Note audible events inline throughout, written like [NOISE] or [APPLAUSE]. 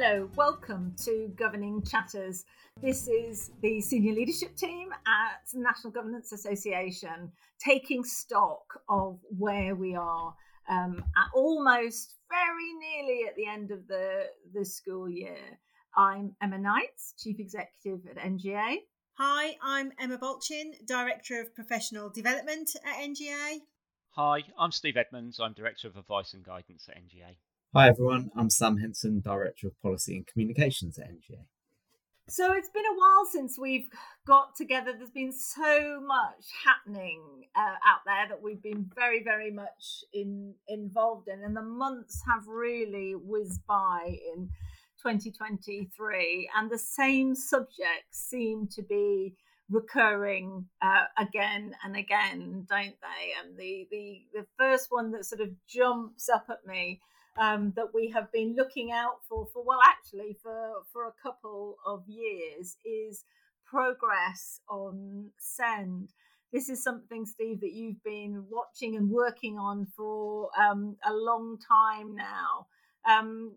Hello, welcome to Governing Chatters. This is the senior leadership team at National Governance Association taking stock of where we are um, at almost very nearly at the end of the, the school year. I'm Emma Knights, Chief Executive at NGA. Hi, I'm Emma Balchin, Director of Professional Development at NGA. Hi, I'm Steve Edmonds. I'm Director of Advice and Guidance at NGA. Hi everyone, I'm Sam Henson, Director of Policy and Communications at NGA. So it's been a while since we've got together. There's been so much happening uh, out there that we've been very, very much in, involved in, and the months have really whizzed by in 2023, and the same subjects seem to be recurring uh, again and again, don't they? And the, the the first one that sort of jumps up at me um, that we have been looking out for for well actually for for a couple of years is progress on SEND. This is something steve that you've been watching and working on for um, a long time now. Um,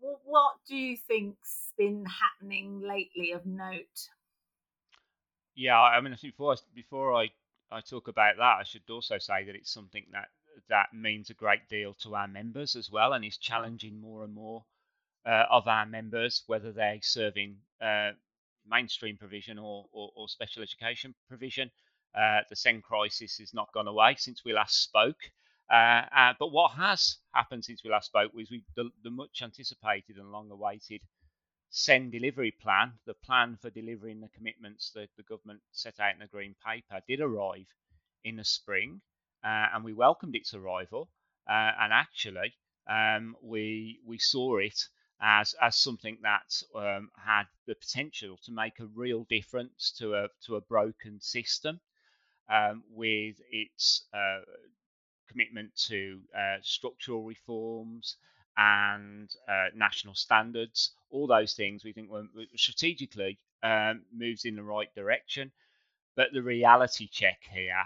what, what do you think's been happening lately of note? Yeah i mean i think before before i i talk about that i should also say that it's something that that means a great deal to our members as well, and is challenging more and more uh, of our members, whether they're serving uh, mainstream provision or, or, or, special education provision. Uh, the SEND crisis has not gone away since we last spoke. Uh, uh, but what has happened since we last spoke was we, the, the much anticipated and long awaited SEND delivery plan, the plan for delivering the commitments that the government set out in the Green Paper, did arrive in the spring uh, and we welcomed its arrival. Uh, and actually, um, we we saw it as as something that um, had the potential to make a real difference to a to a broken system, um, with its uh, commitment to uh, structural reforms and uh, national standards. All those things we think were strategically um, moves in the right direction. But the reality check here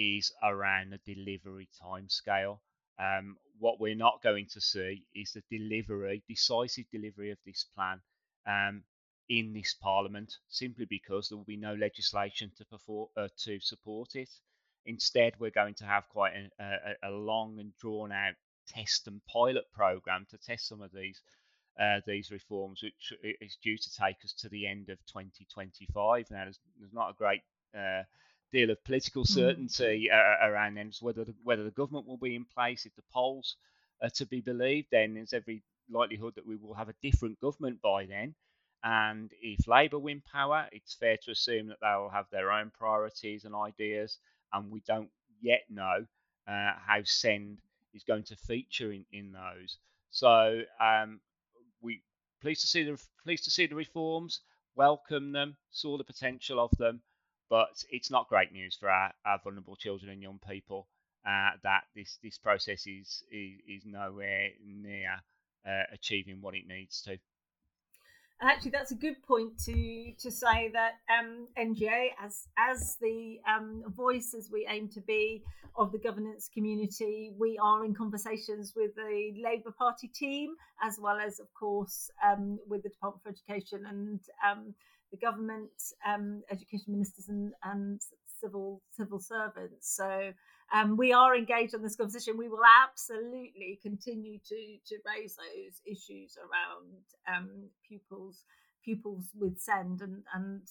is around the delivery timescale. Um, what we're not going to see is the delivery, decisive delivery of this plan um, in this parliament, simply because there will be no legislation to, perform, uh, to support it. Instead, we're going to have quite a, a, a, long and drawn out test and pilot program to test some of these uh, these reforms, which is due to take us to the end of 2025. Now, there's, there's not a great uh, deal of political hmm. certainty mm. around then, whether the, whether the government will be in place. If the polls are to be believed, then there's every likelihood that we will have a different government by then. And if Labour win power, it's fair to assume that they will have their own priorities and ideas, and we don't yet know uh, how SEND is going to feature in, in those. So um, we pleased to see the pleased to see the reforms, welcome them, saw the potential of them, but it's not great news for our, our vulnerable children and young people uh, that this this process is is, is nowhere near uh, achieving what it needs to. And actually, that's a good point to to say that um, NGA, as as the um, voice as we aim to be of the governance community, we are in conversations with the Labour Party team as well as, of course, um, with the Department for Education and um, the government, um, education ministers, and, and civil civil servants. So um, we are engaged on this conversation. We will absolutely continue to to raise those issues around um, pupils pupils with SEND and and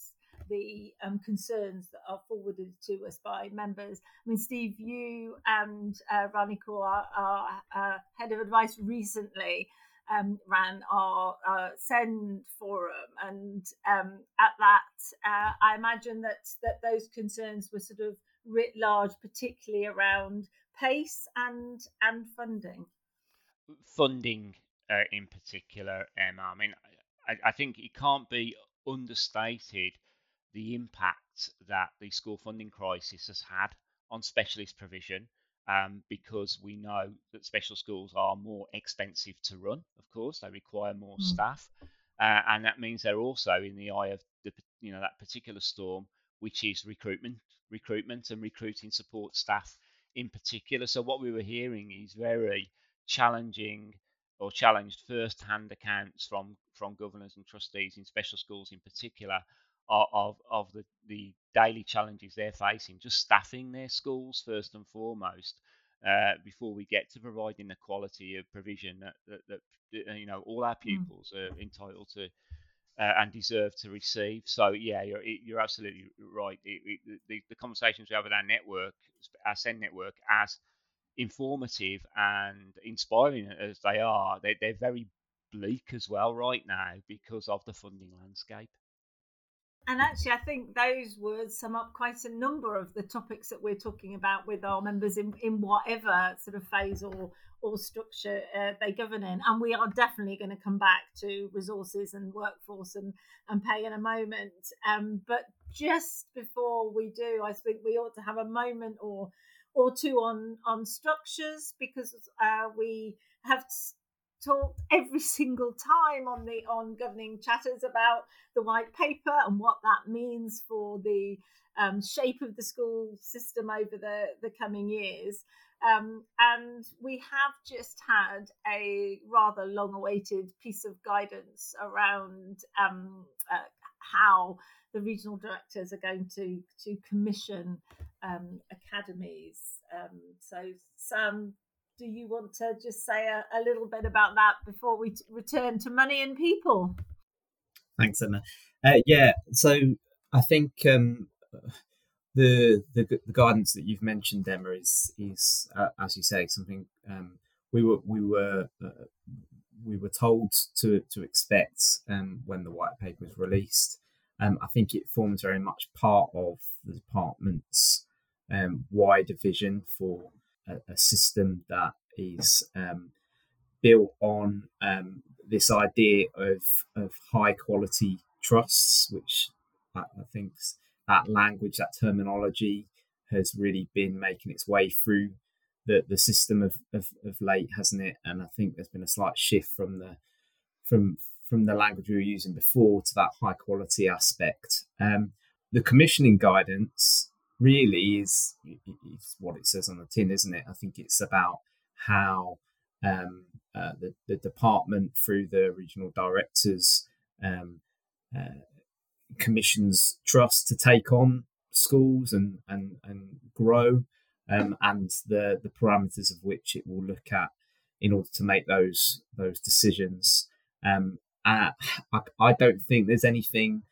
the um, concerns that are forwarded to us by members. I mean, Steve, you and uh, Rani Kaur, our, our head of advice, recently um, ran our SEND forum, and um, at that, uh, I imagine that that those concerns were sort of writ large, particularly around pace and and funding. Funding, uh, in particular, Emma. I mean, I, I think it can't be understated the impact that the school funding crisis has had on specialist provision um, because we know that special schools are more expensive to run. Of course, they require more mm. staff, uh, and that means they're also in the eye of the you know that particular storm, which is recruitment, recruitment, and recruiting support staff in particular. So what we were hearing is very challenging or challenged first-hand accounts from from governors and trustees in special schools in particular of of the, the daily challenges they're facing, just staffing their schools first and foremost, uh, before we get to providing the quality of provision that, that, that you know all our hmm. pupils mm. are entitled to uh, and deserve to receive. So yeah, you're you're absolutely right. It, it, the, the conversations we have with our network, our SEND network, as informative and inspiring as they are, they, they're very bleak as well right now because of the funding landscape. And actually, I think those words sum up quite a number of the topics that we're talking about with our members in, in whatever sort of phase or or structure uh, they govern in. And we are definitely going to come back to resources and workforce and, and pay in a moment. Um, but just before we do, I think we ought to have a moment or or two on on structures because uh, we have talked every single time on the on governing chatters about the white paper and what that means for the um, shape of the school system over the the coming years. Um, and we have just had a rather long awaited piece of guidance around um, uh, how the regional directors are going to, to commission um, academies. Um, so, Sam, do you want to just say a, a little bit about that before we t- return to money and people? Thanks, Emma. Uh, yeah, so I think um, the, the, the guidance that you've mentioned, Emma, is is uh, as you say something um, we were we were uh, we were told to to expect um, when the white paper was released. Um, I think it forms very much part of the department's um, wider vision for a, a system that is um, built on um, this idea of of high quality trusts, which I, I think that language, that terminology has really been making its way through the, the system of, of, of late, hasn't it? And I think there's been a slight shift from the from from the language we were using before to that high quality aspect. Um, the commissioning guidance really is, is what it says on the tin, isn't it? I think it's about how um, uh, the, the department through the regional directors um, uh, commissions trust to take on schools and and and grow, um, and the the parameters of which it will look at in order to make those those decisions. Um, uh, I, I don't think there's anything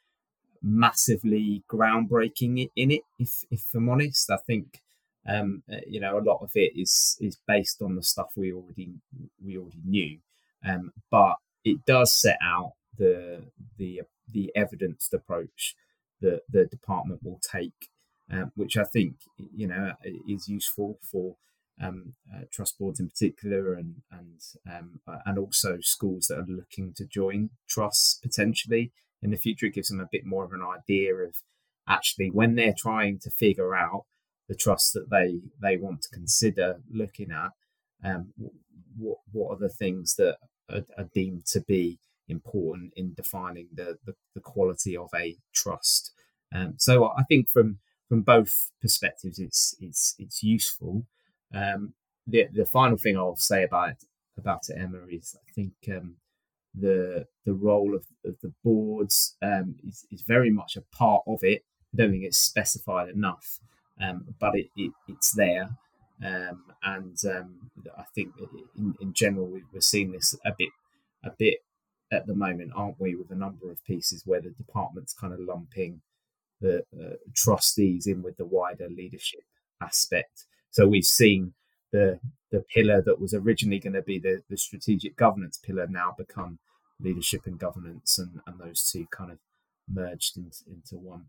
massively groundbreaking in it. If if I'm honest, I think um, uh, you know a lot of it is is based on the stuff we already we already knew, um, but it does set out the the the evidenced approach that the department will take, um, which I think you know is useful for um, uh, trust boards in particular, and and um, uh, and also schools that are looking to join trusts potentially in the future. It gives them a bit more of an idea of actually when they're trying to figure out the trust that they they want to consider looking at. Um, what what are the things that are, are deemed to be important in defining the, the, the quality of a trust. Um, so I think from from both perspectives, it's it's it's useful. Um, the the final thing I'll say about it, about it, Emma, is I think um, the the role of, of the boards um, is, is very much a part of it. I don't think it's specified enough, um, but it, it, it's there. Um, and um, I think in, in general we're seeing this a bit a bit at the moment, aren't we, with a number of pieces where the department's kind of lumping the uh, trustees in with the wider leadership aspect. So we've seen the the pillar that was originally going to be the, the strategic governance pillar now become leadership and governance, and, and those two kind of merged into, into one.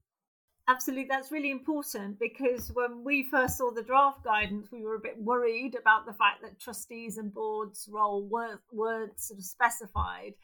Absolutely, that's really important because when we first saw the draft guidance, we were a bit worried about the fact that trustees and boards' role weren't, weren't sort of specified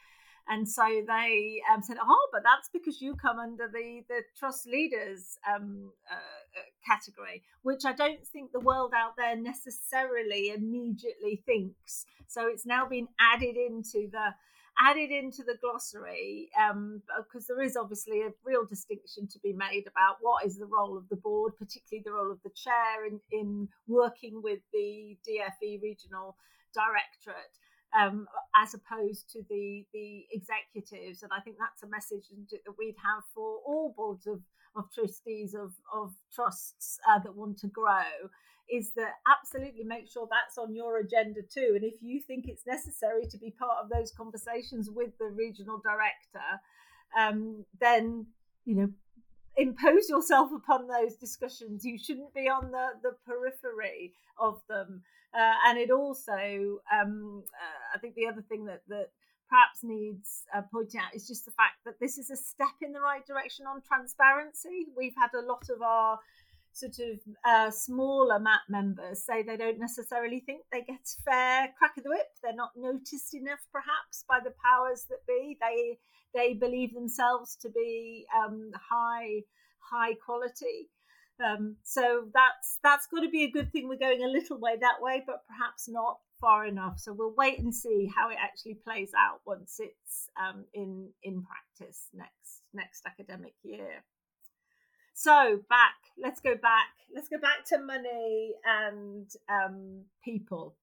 and so they um, said, "Oh, but that's because you come under the the trust leaders um, uh, uh, category," which I don't think the world out there necessarily immediately thinks. So it's now been added into the added into the glossary um, because there is obviously a real distinction to be made about what is the role of the board, particularly the role of the chair in, in working with the DFE regional directorate. um, as opposed to the the executives. And I think that's a message that we'd have for all boards of, of trustees of, of trusts uh, that want to grow is that absolutely make sure that's on your agenda too. And if you think it's necessary to be part of those conversations with the regional director, um, then you know impose yourself upon those discussions. You shouldn't be on the the periphery of them. Uh, and it also, um, uh, I think the other thing that that perhaps needs uh, pointing out is just the fact that this is a step in the right direction on transparency. We've had a lot of our sort of uh, smaller MAT members say they don't necessarily think they get a fair crack of the whip. They're not noticed enough, perhaps, by the powers that be. They they believe themselves to be um, high high quality. Um, so that's that's got to be a good thing. We're going a little way that way, but perhaps not far enough. So we'll wait and see how it actually plays out once it's um, in in practice next next academic year. So back, let's go back. Let's go back to money and um, people.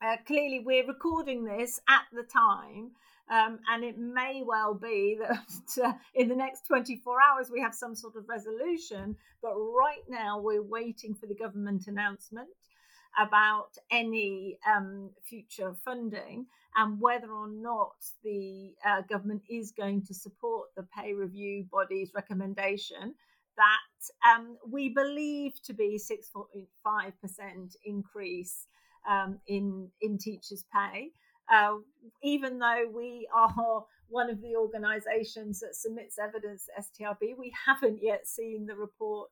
Uh, clearly, we're recording this at the time, um, and it may well be [LAUGHS] that uh, in the next 24 hours we have some sort of resolution. But right now, we're waiting for the government announcement about any um, future funding and whether or not the uh, government is going to support the pay review body's recommendation that um, we believe to be 6.5% increase um, in, in teachers' pay. Uh, even though we are one of the organisations that submits evidence to STRB, we haven't yet seen the report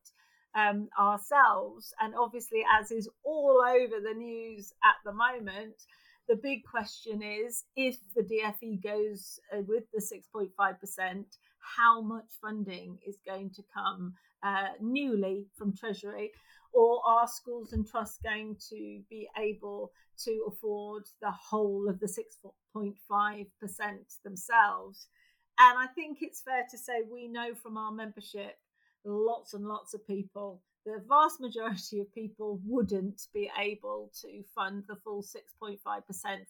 um, ourselves. And obviously, as is all over the news at the moment, the big question is if the DFE goes uh, with the 6.5%, how much funding is going to come uh, newly from Treasury? Or are schools and trusts going to be able to afford the whole of the 6.5% themselves? And I think it's fair to say we know from our membership lots and lots of people the vast majority of people wouldn't be able to fund the full 6.5%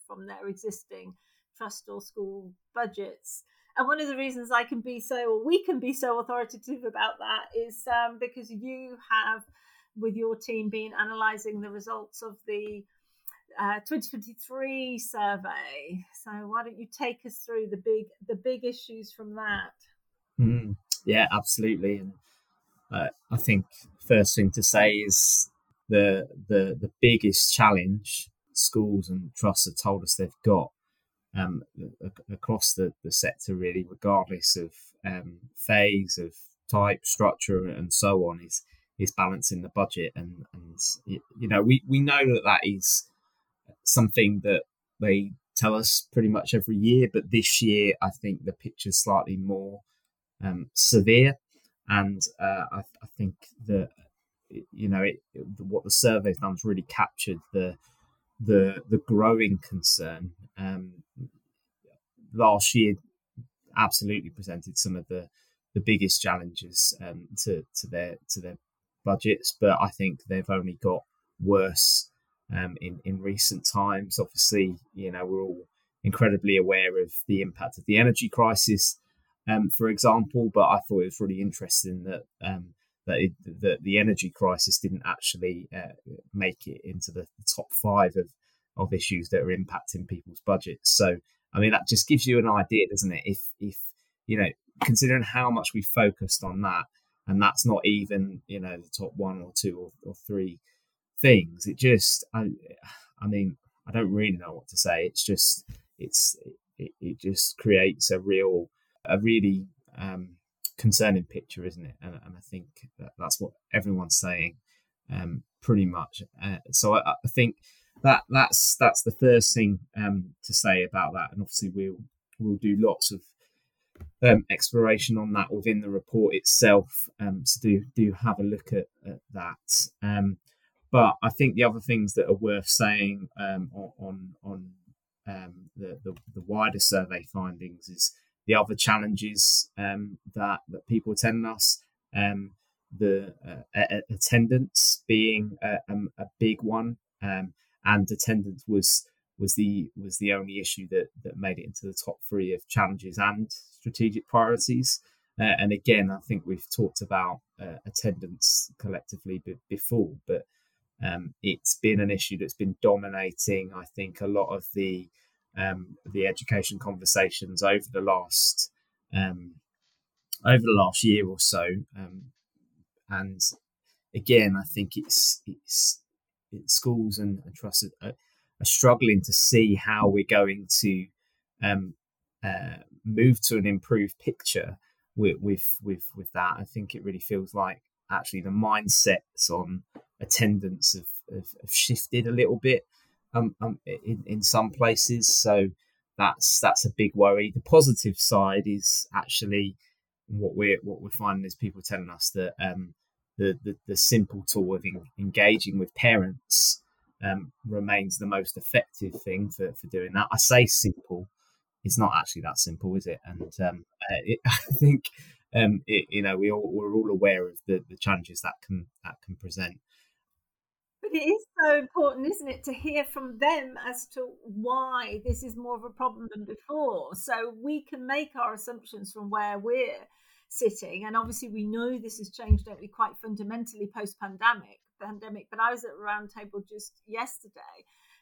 from their existing trust or school budgets. And one of the reasons I can be so, or we can be so authoritative about that is um, because you have, with your team, been analysing the results of the uh, 2023 survey. So why don't you take us through the big, the big issues from that? Mm, yeah, absolutely. And uh, I think first thing to say is the the the biggest challenge schools and trusts have told us they've got um, across the, the sector really, regardless of um, phase of type, structure, and so on, is is balancing the budget. And and you know we we know that that is something that they tell us pretty much every year, but this year I think the picture's slightly more um, severe and uh, I, I, think that you know it, it, what the survey's done has really captured the the the growing concern. Um, last year, absolutely presented some of the the biggest challenges um, to to their to their budgets, but I think they've only got worse um, in in recent times. Obviously, you know we're all incredibly aware of the impact of the energy crisis um, for example. But I thought it was really interesting that um, that, it, that the energy crisis didn't actually uh, make it into the, top five of of issues that are impacting people's budgets. So I mean that just gives you an idea, doesn't it? If if you know considering how much we focused on that, and that's not even you know the top one or two or, or three things. It just I I mean I don't really know what to say. It's just it's it, it just creates a real a really um, concerning picture, isn't it? And, and I think that that's what everyone's saying, um, pretty much. Uh, so I, I, think that that's that's the first thing um, to say about that. And obviously, we'll we'll do lots of um, exploration on that within the report itself. Um, so do do have a look at, at that. Um, but I think the other things that are worth saying um, on on, um, the, the, the wider survey findings is the other challenges um, that that people attend us. Um, the uh, attendance being a, a, big one, um, and attendance was was the was the only issue that that made it into the top three of challenges and strategic priorities. Uh, and again, I think we've talked about uh, attendance collectively b- before, but um, it's been an issue that's been dominating. I think a lot of the um, the education conversations over the last um, over the last year or so, um, and again, I think it's it's, it's schools and, and trusts are, are, struggling to see how we're going to um, uh, move to an improved picture with, with with with that. I think it really feels like actually the mindsets on attendance have, have, have shifted a little bit um, um, in, in some places. So that's that's a big worry. The positive side is actually what we're what we're finding is people telling us that um, the, the, the simple tool of in, engaging with parents um, remains the most effective thing for, for doing that. I say simple, it's not actually that simple, is it? And um, uh, it, [LAUGHS] I think um, it, you know we all we're all aware of the, the challenges that can that can present. It is so important, isn't it, to hear from them as to why this is more of a problem than before. So we can make our assumptions from where we're sitting. And obviously, we know this has changed, don't we, quite fundamentally post pandemic. Pandemic, but I was at a roundtable just yesterday,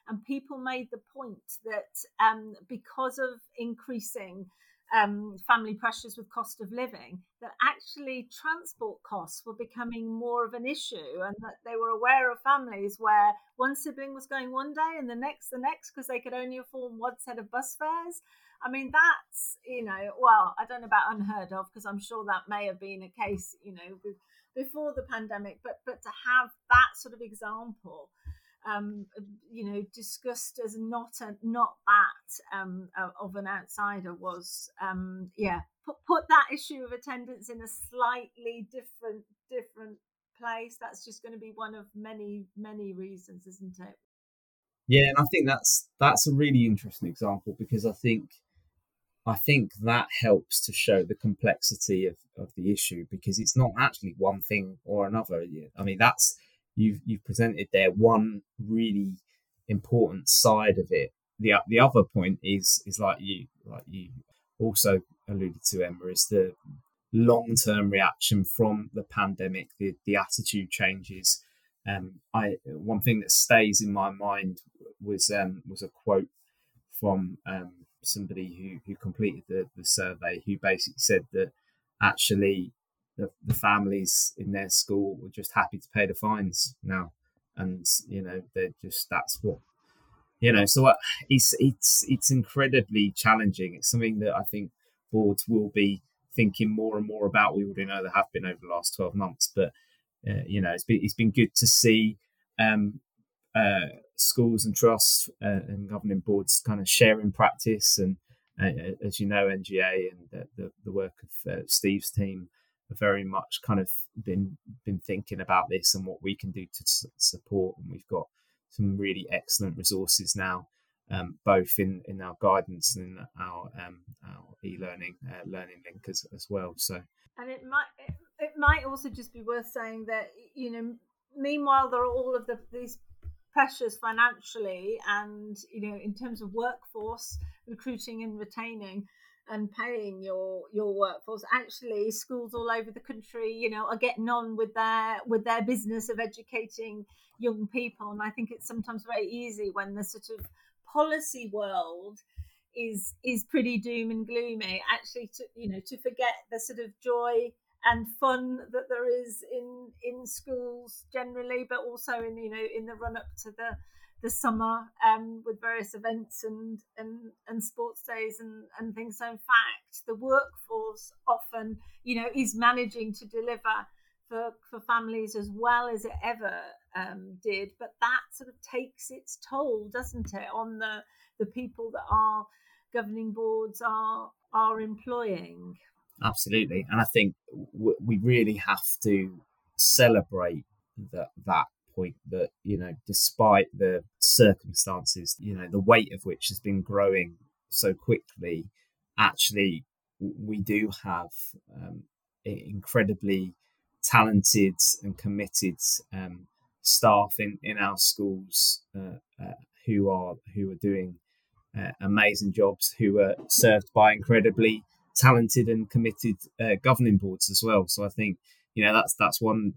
and people made the point that um, because of increasing um, family pressures with cost of living, that actually transport costs were becoming more of an issue, and that they were aware of families where one sibling was going one day and the next the next because they could only afford one set of bus fares. I mean, that's, you know, well, I don't know about unheard of because I'm sure that may have been a case, you know, before the pandemic, but but to have that sort of example, um, you know, discussed as not a not that um, of an outsider was, um, yeah, put put that issue of attendance in a slightly different different place. That's just going to be one of many many reasons, isn't it? Yeah, and I think that's that's a really interesting example because I think I think that helps to show the complexity of, of the issue because it's not actually one thing or another. I mean, that's you've you've presented there one really important side of it. The the other point is is like you like you also alluded to Emma is the long term reaction from the pandemic, the the attitude changes. Um, I one thing that stays in my mind was um, was a quote from um, somebody who, who completed the, the survey who basically said that actually the, the families in their school were just happy to pay the fines now and you know they're just that's what you know so uh, it's it's it's incredibly challenging it's something that i think boards will be thinking more and more about we already know there have been over the last 12 months but uh, you know it's been it's been good to see um, uh, schools and trusts uh, and governing boards kind of sharing practice. And uh, as you know, NGA and the, the, work of uh, Steve's team very much kind of been been thinking about this and what we can do to support. And we've got some really excellent resources now, um, both in, in our guidance and our um, our e-learning uh, learning link as, as well. So, and it might it might also just be worth saying that you know meanwhile there are all of the these pressures financially and you know in terms of workforce recruiting and retaining and paying your your workforce. Actually schools all over the country you know are getting on with their with their business of educating young people. And i think it's sometimes very easy when the sort of policy world is is pretty doom and gloomy actually to you know to forget the sort of joy and fun that there is in in schools generally, but also in you know in the run up to the the summer um, with various events and, and and sports days and and things. So in fact, the workforce often you know is managing to deliver for for families as well as it ever um, did, but that sort of takes its toll, doesn't it, on the the people that our governing boards are are employing. Absolutely, and I think w- we really have to celebrate that that point that you know, despite the circumstances, you know, the weight of which has been growing so quickly, actually, we do have um, incredibly talented and committed um, staff in in our schools uh, uh, who are who are doing uh, amazing jobs, who are served by incredibly talented and committed uh, governing boards as well. So I think you know that's that's one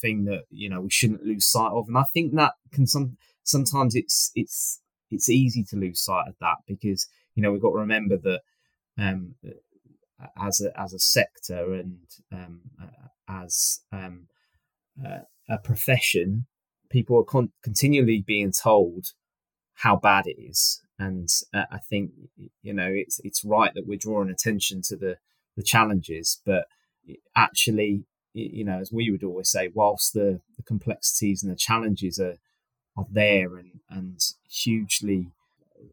thing that you know we shouldn't lose sight of, and I think that can some sometimes it's it's it's easy to lose sight of that because you know we've got to remember that um, as a as a sector and um, as um, uh, a profession, people are con- continually being told how bad it is, and uh, I think you know it's it's right that we're drawing attention to the the challenges, but actually, you know, as we would always say, whilst the, the complexities and the challenges are are there and and hugely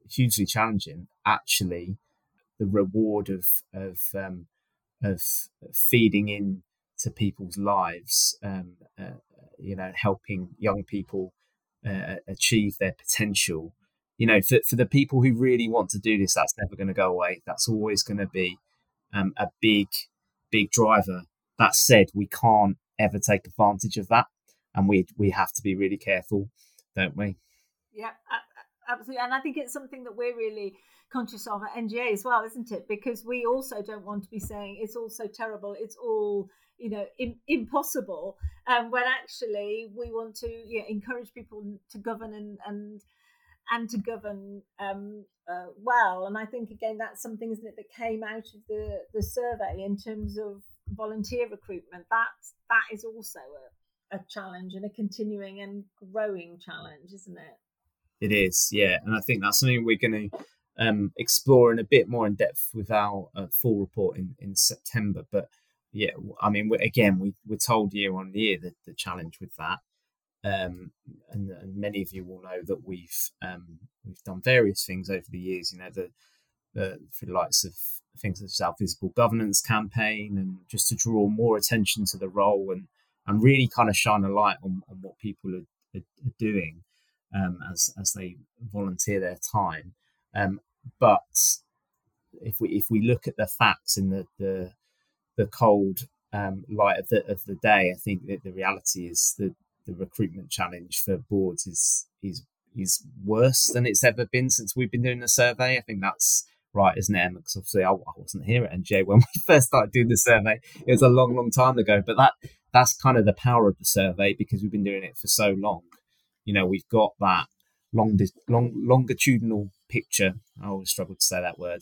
hugely challenging, actually, the reward of of um, of feeding in to people's lives, um, uh, you know, helping young people uh, achieve their potential. You know, for, for the people who really want to do this, that's never going to go away. That's always going to be um, a big, big driver. That said, we can't ever take advantage of that, and we we have to be really careful, don't we? Yeah, absolutely. And I think it's something that we're really conscious of at NGA as well, isn't it? Because we also don't want to be saying it's all so terrible, it's all you know impossible, um, when actually we want to encourage people to govern and and and to govern um, uh, well. And I think again that's something, isn't it, that came out of the the survey in terms of volunteer recruitment. That that is also a, a challenge and a continuing and growing challenge, isn't it? It is, yeah, and I think that's something we're going to um, in a bit more in depth with our uh, full report in, in September. But yeah, I mean, again, we, we're told year on year that the challenge with that. Um, and, and, many of you will know that we've um, we've done various things over the years. You know, the the for the likes of things such as our visible governance campaign, and just to draw more attention to the role and and really kind of shine a light on, on what people are, are, are doing um, as as they volunteer their time. Um, but if we if we look at the facts in the the, the cold um, light of the of the day, I think that the reality is that the recruitment challenge for boards is is is worse than it's ever been since we've been doing the survey. I think that's right, isn't it? Because obviously I, I, wasn't here at NGA when [LAUGHS] we first started doing the survey. It was a long, long time ago. But that that's kind of the power of the survey because we've been doing it for so long. You know, we've got that long, long longitudinal picture. I always struggle to say that word.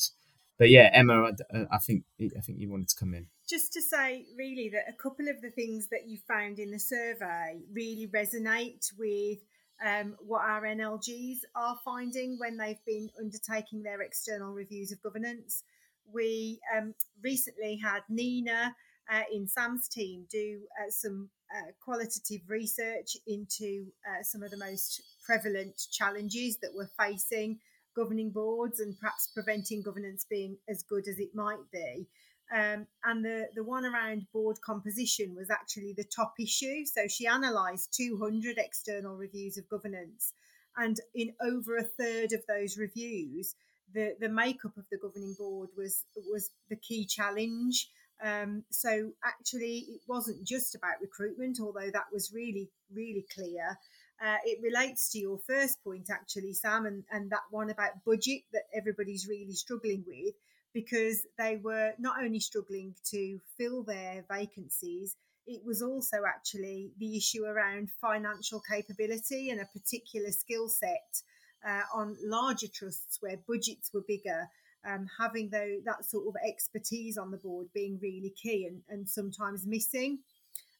But yeah, Emma, I think I think you wanted to come in. Just to say, really, that a couple of the things that you found in the survey really resonate with um, what our NLGs are finding when they've been undertaking their external reviews of governance. We um, recently had Nina uh, in Sam's team do uh, some uh, qualitative research into uh, some of the most prevalent challenges that we're facing governing boards and perhaps preventing governance being as good as it might be. Um, and the, the one around board composition was actually the top issue. So she analysed 200 external reviews of governance. And in over a third of those reviews, the, the makeup of the governing board was, was the key challenge. Um, so actually, it wasn't just about recruitment, although that was really, really clear. Uh, it relates to your first point, actually, Sam, and, and that one about budget that everybody's really struggling with because they were not only struggling to fill their vacancies, it was also actually the issue around financial capability and a particular skill set uh, on larger trusts where budgets were bigger. Um, having though that sort of expertise on the board being really key and, and sometimes missing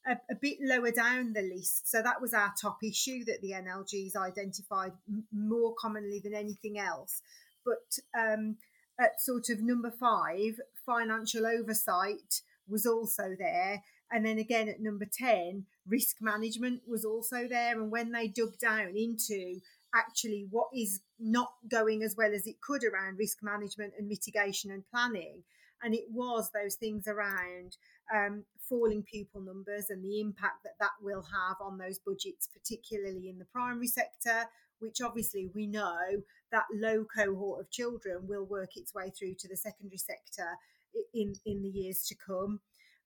a, a, bit lower down the list. So that was our top issue that the NLGs identified m- more commonly than anything else. But um, at sort of number five, financial oversight was also there. And then again at number 10, risk management was also there. And when they dug down into actually what is not going as well as it could around risk management and mitigation and planning, and it was those things around um, falling pupil numbers and the impact that that will have on those budgets, particularly in the primary sector, which obviously we know that low cohort of children will work its way through to the secondary sector in, in the years to come.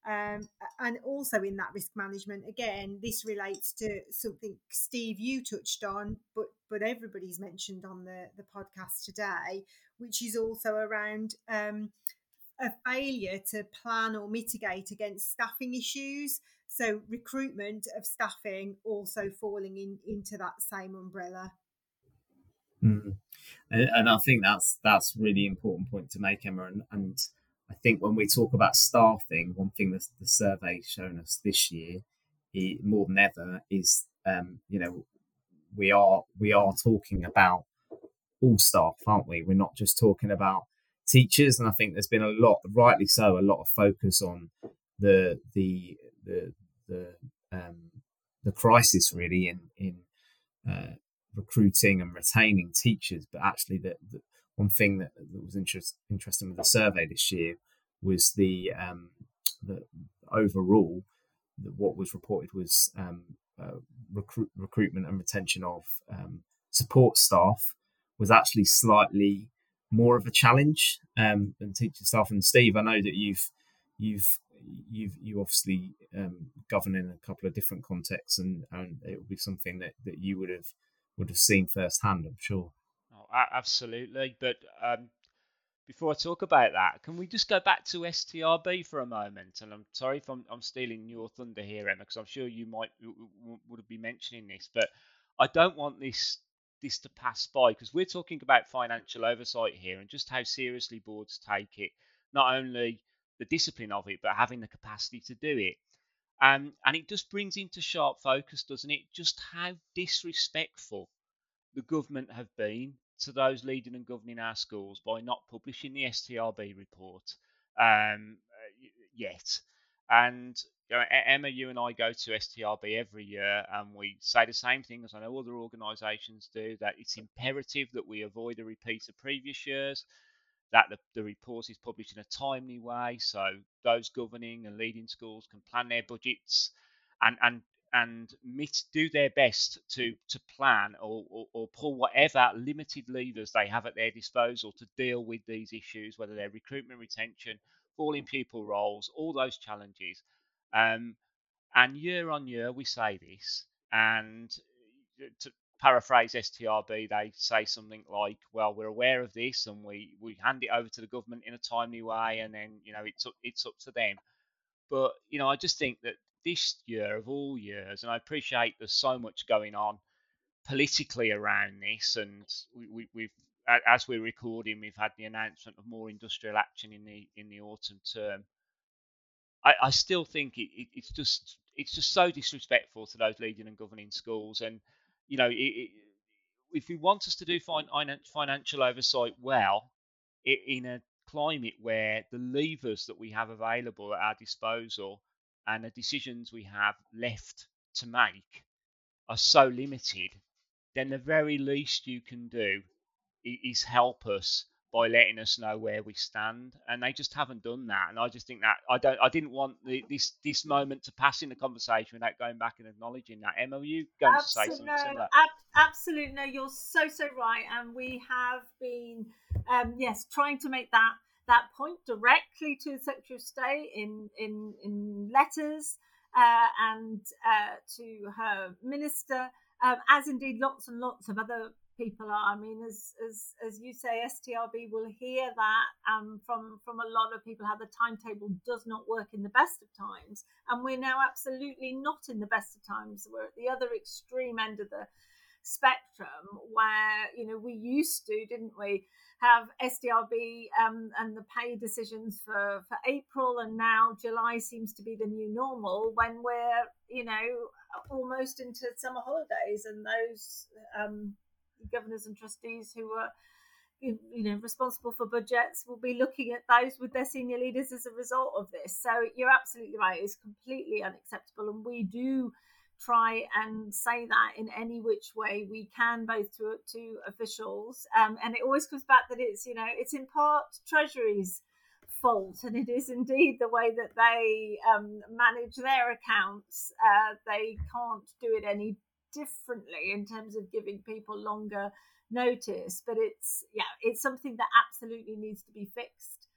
Um, and also in that risk management, again, this relates to something Steve you touched on, but but everybody's mentioned on the the podcast today, which is also around um, a failure to plan or mitigate against staffing issues. So recruitment of staffing also falling in into that same umbrella. Mm. And, and, I think that's that's really important point to make, Emma. And, and I think when we talk about staffing, one thing that the survey's shown us this year, more than ever, is um, you know we are we are talking about all staff, aren't we? We're not just talking about teachers, and I think there's been a lot, rightly so, a lot of focus on the the the the um, the crisis really in in uh, recruiting and retaining teachers, but actually the, the one thing that, that was interest, interesting with the survey this year was the um, the overall what was reported was um, uh, recruit, recruitment and retention of um, support staff was actually slightly more of a challenge um, than teaching staff. And Steve, I know that you've you've you've you obviously um, govern in a couple of different contexts, and, and it would be something that, that you would have would have seen firsthand, I'm sure. Oh, absolutely. But um, before I talk about that, can we just go back to STRB for a moment? And I'm sorry if I'm, I'm stealing your thunder here, Emma, because I'm sure you might would be mentioning this, but I don't want this this to pass by because we're talking about financial oversight here and just how seriously boards take it. Not only the discipline of it, but having the capacity to do it. Um, and it just brings into sharp focus, doesn't it, just how disrespectful the government have been to those leading and governing our schools by not publishing the STRB report um, yet. And you know, Emma, you and I go to STRB every year, and we say the same thing as I know other organisations do that it's imperative that we avoid a repeat of previous years that the, the report is published in a timely way so those governing and leading schools can plan their budgets and and and do their best to to plan or, or, or, pull whatever limited levers they have at their disposal to deal with these issues, whether they're recruitment, retention, falling pupil rolls, all those challenges. Um, and year on year, we say this, and to, paraphrase STRB, they say something like, "Well, we're aware of this, and we we hand it over to the government in a timely way, and then you know it's up, it's up to them." But you know, I just think that this year of all years, and I appreciate there's so much going on politically around this, and we, we, have as we're recording, we've had the announcement of more industrial action in the in the autumn term. I, I still think it, it, it's just it's just so disrespectful to those leading and governing schools, and you know, it, it, if we want us to do financial oversight well, in a climate where the levers that we have available at our disposal and the decisions we have left to make are so limited, then the very least you can do is help us by letting us know where we stand, and they just haven't done that. And I just think that I don't, I didn't want the, this this moment to pass in the conversation without going back and acknowledging that. Emma, are you going Absolute, to say something similar? Ab- absolutely, no, you're so so right, and we have been, um, yes, trying to make that that point directly to the Secretary of State in in in letters uh, and uh, to her minister. Um, as indeed lots and lots of other people are. I mean, as as as you say, STRB will hear that um, from from a lot of people how the timetable does not work in the best of times, and we're now absolutely not in the best of times. We're at the other extreme end of the spectrum where you know we used to, didn't we? Have STRB um, and the pay decisions for, for April, and now July seems to be the new normal when we're, you know, almost into summer holidays, and those um, governors and trustees who are you know responsible for budgets will be looking at those with their senior leaders as a result of this. So you're absolutely right it's completely unacceptable and we do try and say that in any which way we can both to to officials. Um, and it always comes back that it's you know it's in part treasury's fault and it is indeed the way that they um, manage their accounts. Uh, they can't do it any differently in terms of giving people longer notice but it's yeah it's something that absolutely needs to be fixed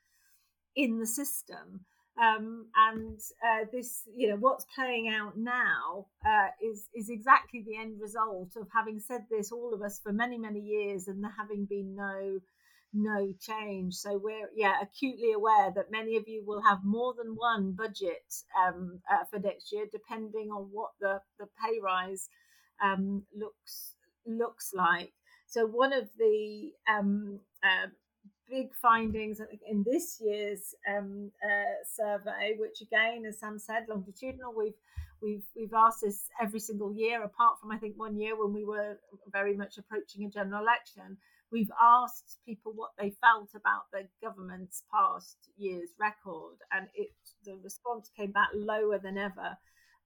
in the system Um, and uh, this, you know, what's playing out now uh, is is exactly the end result of having said this, all of us, for many many years, and there having been no no change. So we're yeah acutely aware that many of you will have more than one budget um, uh, for next year, depending on what the the pay rise um, looks looks like. So one of the um, uh, big findings in this year's um, uh, survey, which again, as Sam said, longitudinal. We've we've we've asked this every single year, apart from I think one year when we were very much approaching a general election. We've asked people what they felt about the government's past year's record, and it the response came back lower than ever.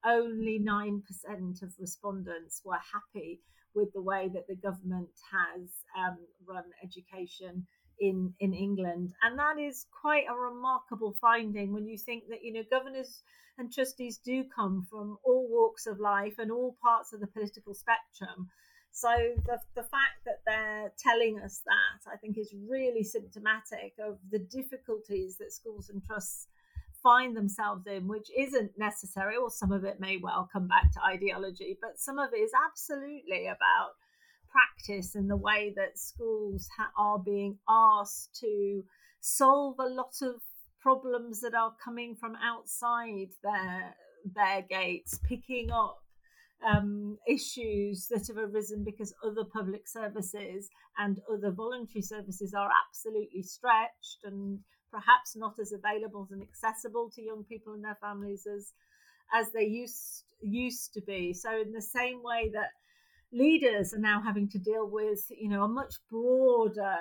Only nine percent of respondents were happy with the way that the government has um, run education in in England, and that is quite a remarkable finding when you think that you know governors and trustees do come from all walks of life and all parts of the political spectrum. So the the fact that they're telling us that I think is really symptomatic of the difficulties that schools and trusts find themselves in, which isn't necessary, or some of it may well come back to ideology, but some of it is absolutely about practice and the way that schools ha- are being asked to solve a lot of problems that are coming from outside their their gates, picking up um, issues that have arisen because other public services and other voluntary services are absolutely stretched and perhaps not as available and accessible to young people and their families as as they used used to be. So in the same way that leaders are now having to deal with, you know, a much broader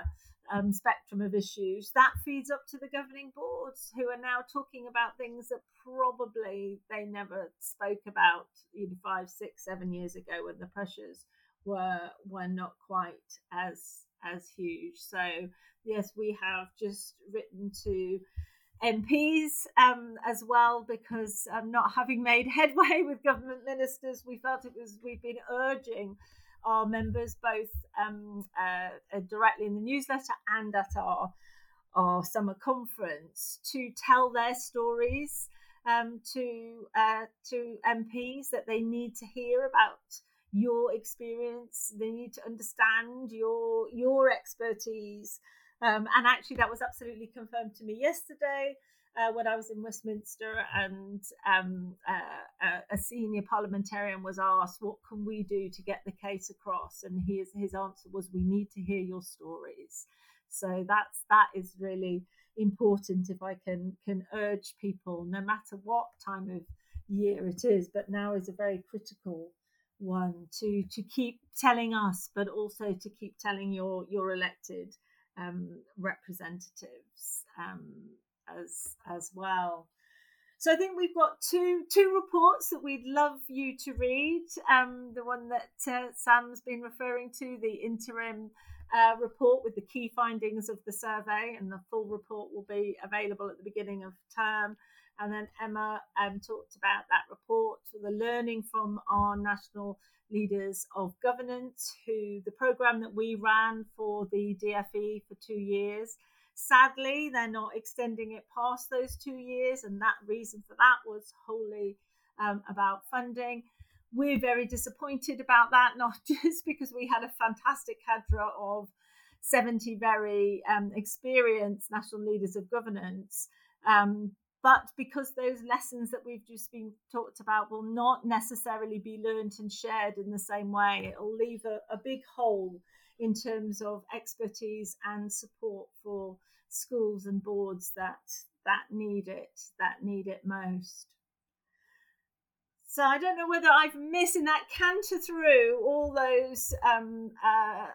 um, spectrum of issues. That feeds up to the governing boards, who are now talking about things that probably they never spoke about, know, five, six, seven years ago when the pressures were were not quite as as huge. So yes, we have just written to MPs um, as well because um, not having made [LAUGHS] headway with government ministers, we felt it was we've been urging our members both um, uh, uh, directly in the newsletter and at our our summer conference to tell their stories um, to uh, to MPs that they need to hear about your experience. They need to understand your your expertise um, and actually, that was absolutely confirmed to me yesterday uh, when I was in Westminster, and um, uh, uh, a senior parliamentarian was asked, "What can we do to get the case across?" And his his answer was, "We need to hear your stories." So that's that is really important. If I can can urge people, no matter what time of year it is, but now is a very critical one to to keep telling us, but also to keep telling your your elected um, representatives um, as as well. So I think we've got two two reports that we'd love you to read. Um, the one that uh, Sam's been referring to, the interim uh, report with the key findings of the survey, and the full report will be available at the beginning of term. And then Emma um, talked about that report, the learning from our national leaders of governance, who the program that we ran for the DFE for two years. Sadly, they're not extending it past those two years, and that reason for that was wholly um, about funding. We're very disappointed about that, [LAUGHS] not just because we had a fantastic cadre of 70 very um, experienced national leaders of governance, um, but because those lessons that we've just been talked about will not necessarily be learned and shared in the same way, it'll leave a, a big hole in terms of expertise and support for schools and boards that that need it, that need it most. So I don't know whether I've missed in that canter through all those um, uh,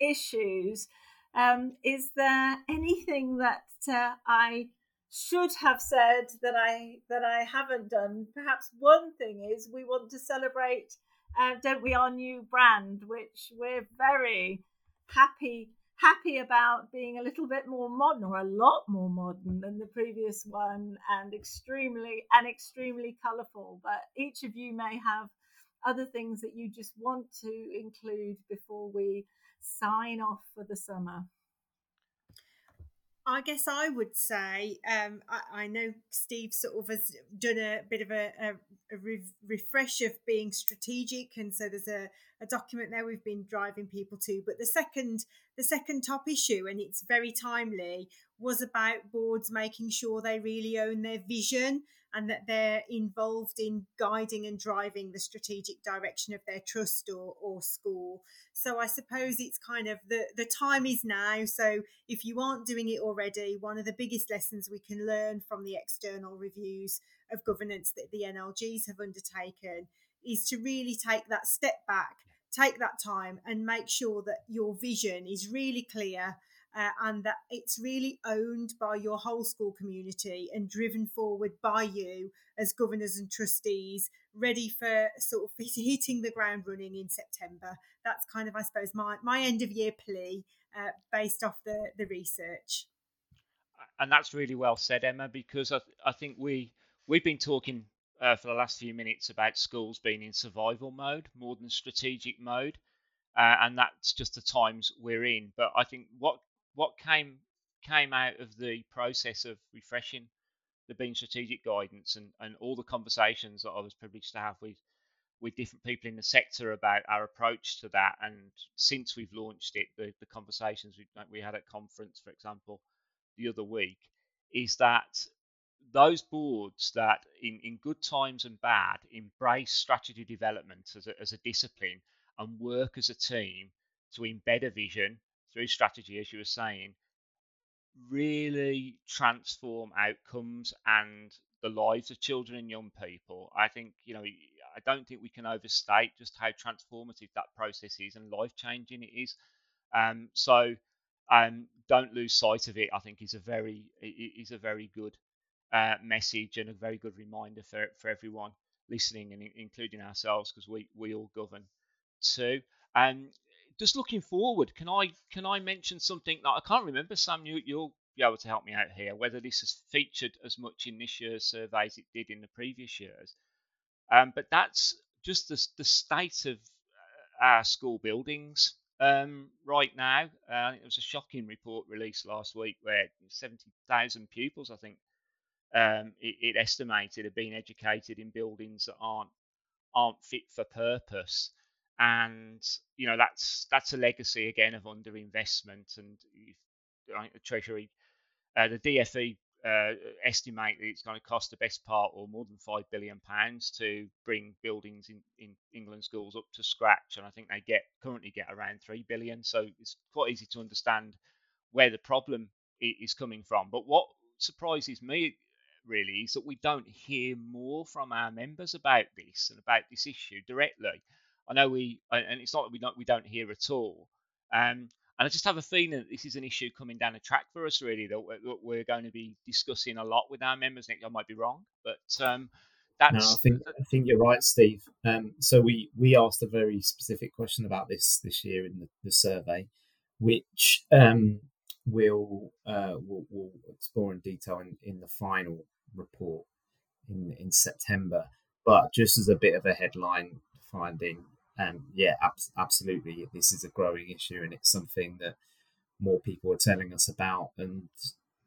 issues. Um, is there anything that uh, I should have said that I that I haven't done. Perhaps one thing is we want to celebrate, uh, don't we, our new brand, which we're very happy happy about being a little bit more modern or a lot more modern than the previous one and extremely and extremely colorful but each of you may have other things that you just want to include before we sign off for the summer I guess I would say um, I, I, know Steve sort of has done a bit of a, a, a re- refresh of being strategic, and so there's a, a document there we've been driving people to. But the second the second top issue, and it's very timely, was about boards making sure they really own their vision and that they're involved in guiding and driving the strategic direction of their trust or, or school. So I suppose it's kind of the, the time is now. So if you aren't doing it already, one of the biggest lessons we can learn from the external reviews of governance that the NLGs have undertaken is to really take that step back, take that time and make sure that your vision is really clear uh, and that it's really owned by your whole school community and driven forward by you as governors and trustees, ready for sort of [LAUGHS] hitting the ground running in September. That's kind of, I suppose, my, my end of year plea uh, based off the, the research. And that's really well said, Emma, because I, I think we we've been talking uh, for the last few minutes about schools being in survival mode more than strategic mode. Uh, and that's just the times we're in. But I think what what came came out of the process of refreshing the Being Strategic guidance and, and all the conversations that I was privileged to have with with different people in the sector about our approach to that. And since we've launched it, the, the conversations we, we had at conference, for example, the other week, is that those boards that in, in good times and bad embrace strategy development as a, as a discipline and work as a team to embed a vision through strategy, as you were saying, really transform outcomes and the lives of children and young people. I think, you know, I don't think we can overstate just how transformative that process is and life changing it is. Um, so um, don't lose sight of it. I think is a very is a very good uh, message and a very good reminder for for everyone listening and including ourselves because we we all govern too. And um, just looking forward, can I can I mention something that I can't remember? Sam, you you'll be able to help me out here. Whether this has featured as much in this year's survey as it did in the previous years, um, but that's just the the state of uh, our school buildings um, right now. Uh, it was a shocking report released last week where 70,000 pupils, I think, um, it, it, estimated, have been educated in buildings that aren't aren't fit for purpose and you know that's that's a legacy again of underinvestment and the Treasury, uh, the DFE uh, estimate that it's going to cost the best part or more than five billion pounds to bring buildings in, in England schools up to scratch, and I think they get currently get around three billion. So it's quite easy to understand where the problem is coming from. But what surprises me really is that we don't hear more from our members about this and about this issue directly. I know we, and it's not that we don't we don't hear at all. Um, and I just have a feeling that this is an issue coming down the track for us, really, that we're, that we're going to be discussing a lot with our members. Nick, I might be wrong, but um, that's. No, I think I think you're right, Steve. Um, so we we asked a very specific question about this this year in the, the survey, which um, we'll, uh, we'll we'll explore in detail in, in the final report in in September. But just as a bit of a headline finding, um, yeah, ab- absolutely, this is a growing issue, and it's something that more people are telling us about, and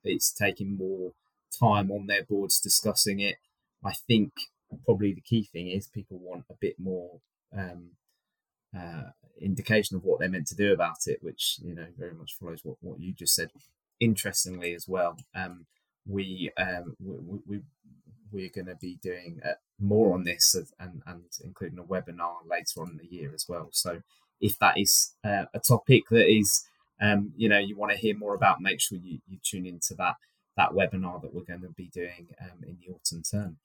it's taking more time on their boards discussing it. I think probably the key thing is people want a bit more um, uh, indication of what they're meant to do about it, which you know very much follows what, what you just said. Interestingly, as well, um, we, um, we, we we're going to be doing more on this and, and including a webinar later on in the year as well. So if that is uh, a topic that is, um, you know, you want to hear more about, make sure you, you tune into that that webinar that we're going to be doing um, in the autumn term.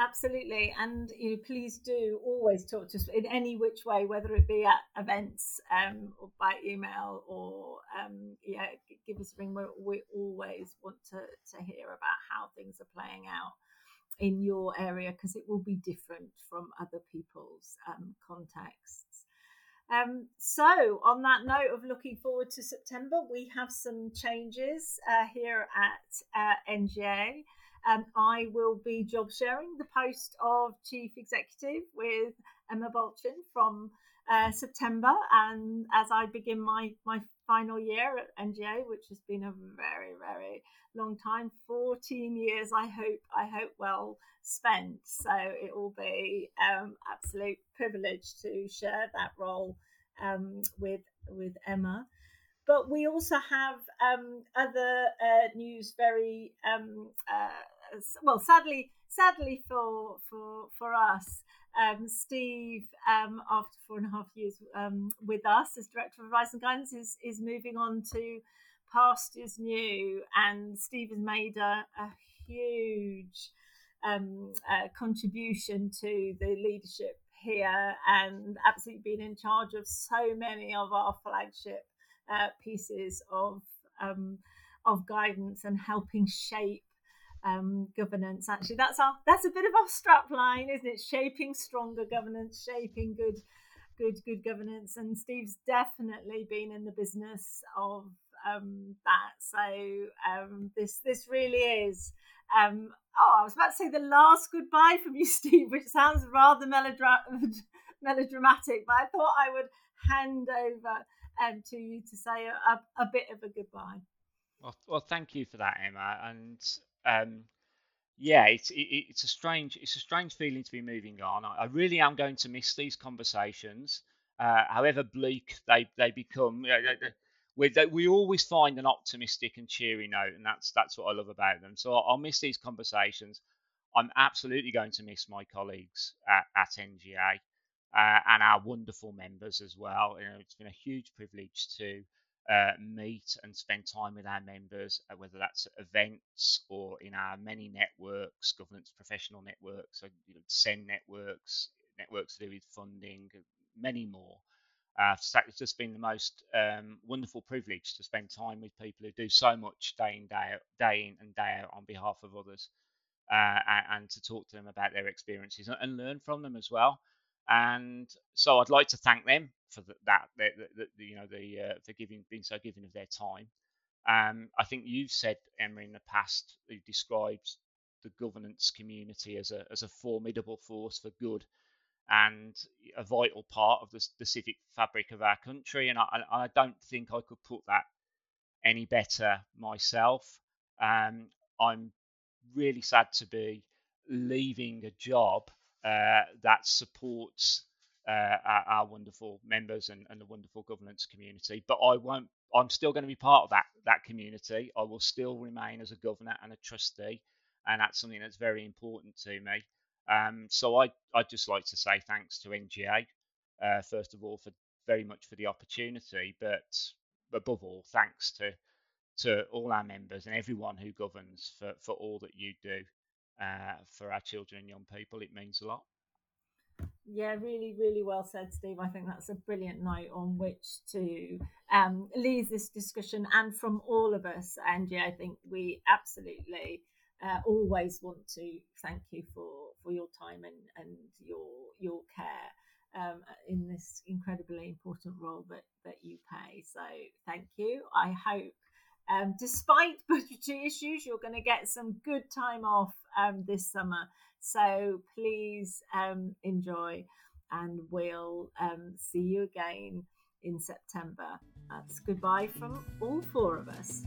Absolutely, and you know, please do always talk to us in any which way, whether it be at events um, or by email or um, yeah, give us a ring. we we always want to to hear about how things are playing out in your area because it will be different from other people's um, contexts. Um, so, on that note of looking forward to September, we have some changes uh, here at uh, NGA. Um, I will be job sharing the post of Chief Executive with Emma Balchin from uh, September. And as I begin my, my final year at NGA, which has been a very, very long time 14 years i hope i hope well spent. So it will be um absolute privilege to share that role um with with emma. But we also have um other uh, news very um uh, well sadly sadly for for for us um, Steve, um, after four and a half years um, with us as director of advice and guidance, is is moving on to pastures new, and Steve has made a, a huge um, uh, contribution to the leadership here, and absolutely been in charge of so many of our flagship uh, pieces of um, of guidance and helping shape um, governance. Actually, that's our that's a bit of our strap line, isn't it? Shaping stronger governance, shaping good, good, good governance. And Steve's definitely been in the business of um, that. So um, this this really is. Um, oh, I was about to say the last goodbye from you, [LAUGHS] Steve, which sounds rather melodra- [LAUGHS] melodramatic, but I thought I would hand over um, to you to say a, a, a, bit of a goodbye. Well, well, thank you for that, Emma. And um, yeah, it's it, it's a strange it's a strange feeling to be moving on. I, I really am going to miss these conversations, uh, however bleak they they become. We we always find an optimistic and cheery note, and that's that's what I love about them. So I'll miss these conversations. I'm absolutely going to miss my colleagues at, at NGA uh, and our wonderful members as well. You know, it's been a huge privilege to uh, meet and spend time with our members, uh, whether that's at events or in our many networks, governance professional networks, so, you know, SEND networks, networks to do with funding, many more. Uh, it's just been the most um, wonderful privilege to spend time with people who do so much day in day out, day in and day out on behalf of others, uh, and, and, to talk to them about their experiences and, and, learn from them as well. And so I'd like to thank them for that, you know, the uh, for giving being so giving of their time. Um, I think you've said, Emma, in the past, you described the governance community as a as a formidable force for good and a vital part of the, the civic fabric of our country. And I, I, don't think I could put that any better myself. Um, I'm really sad to be leaving a job uh, that supports uh, our, our, wonderful members and, and, the wonderful governance community. But I won't. I'm still going to be part of that that community. I will still remain as a governor and a trustee, and that's something that's very important to me. Um, so I I'd just like to say thanks to NGA uh, first of all for very much for the opportunity, but above all thanks to to all our members and everyone who governs for, for all that you do uh, for our children and young people. It means a lot. Yeah, really, really well said, Steve. I think that's a brilliant note on which to um, leave this discussion. And from all of us, NGA, I think we absolutely uh, always want to thank you for, for your time and, and your your care um, in this incredibly important role that, that you play. So thank you. I hope, um, despite [LAUGHS] budgetary issues, you're going to get some good time off um, this summer. So please um, enjoy, and we'll um, see you again in September. That's goodbye from all four of us.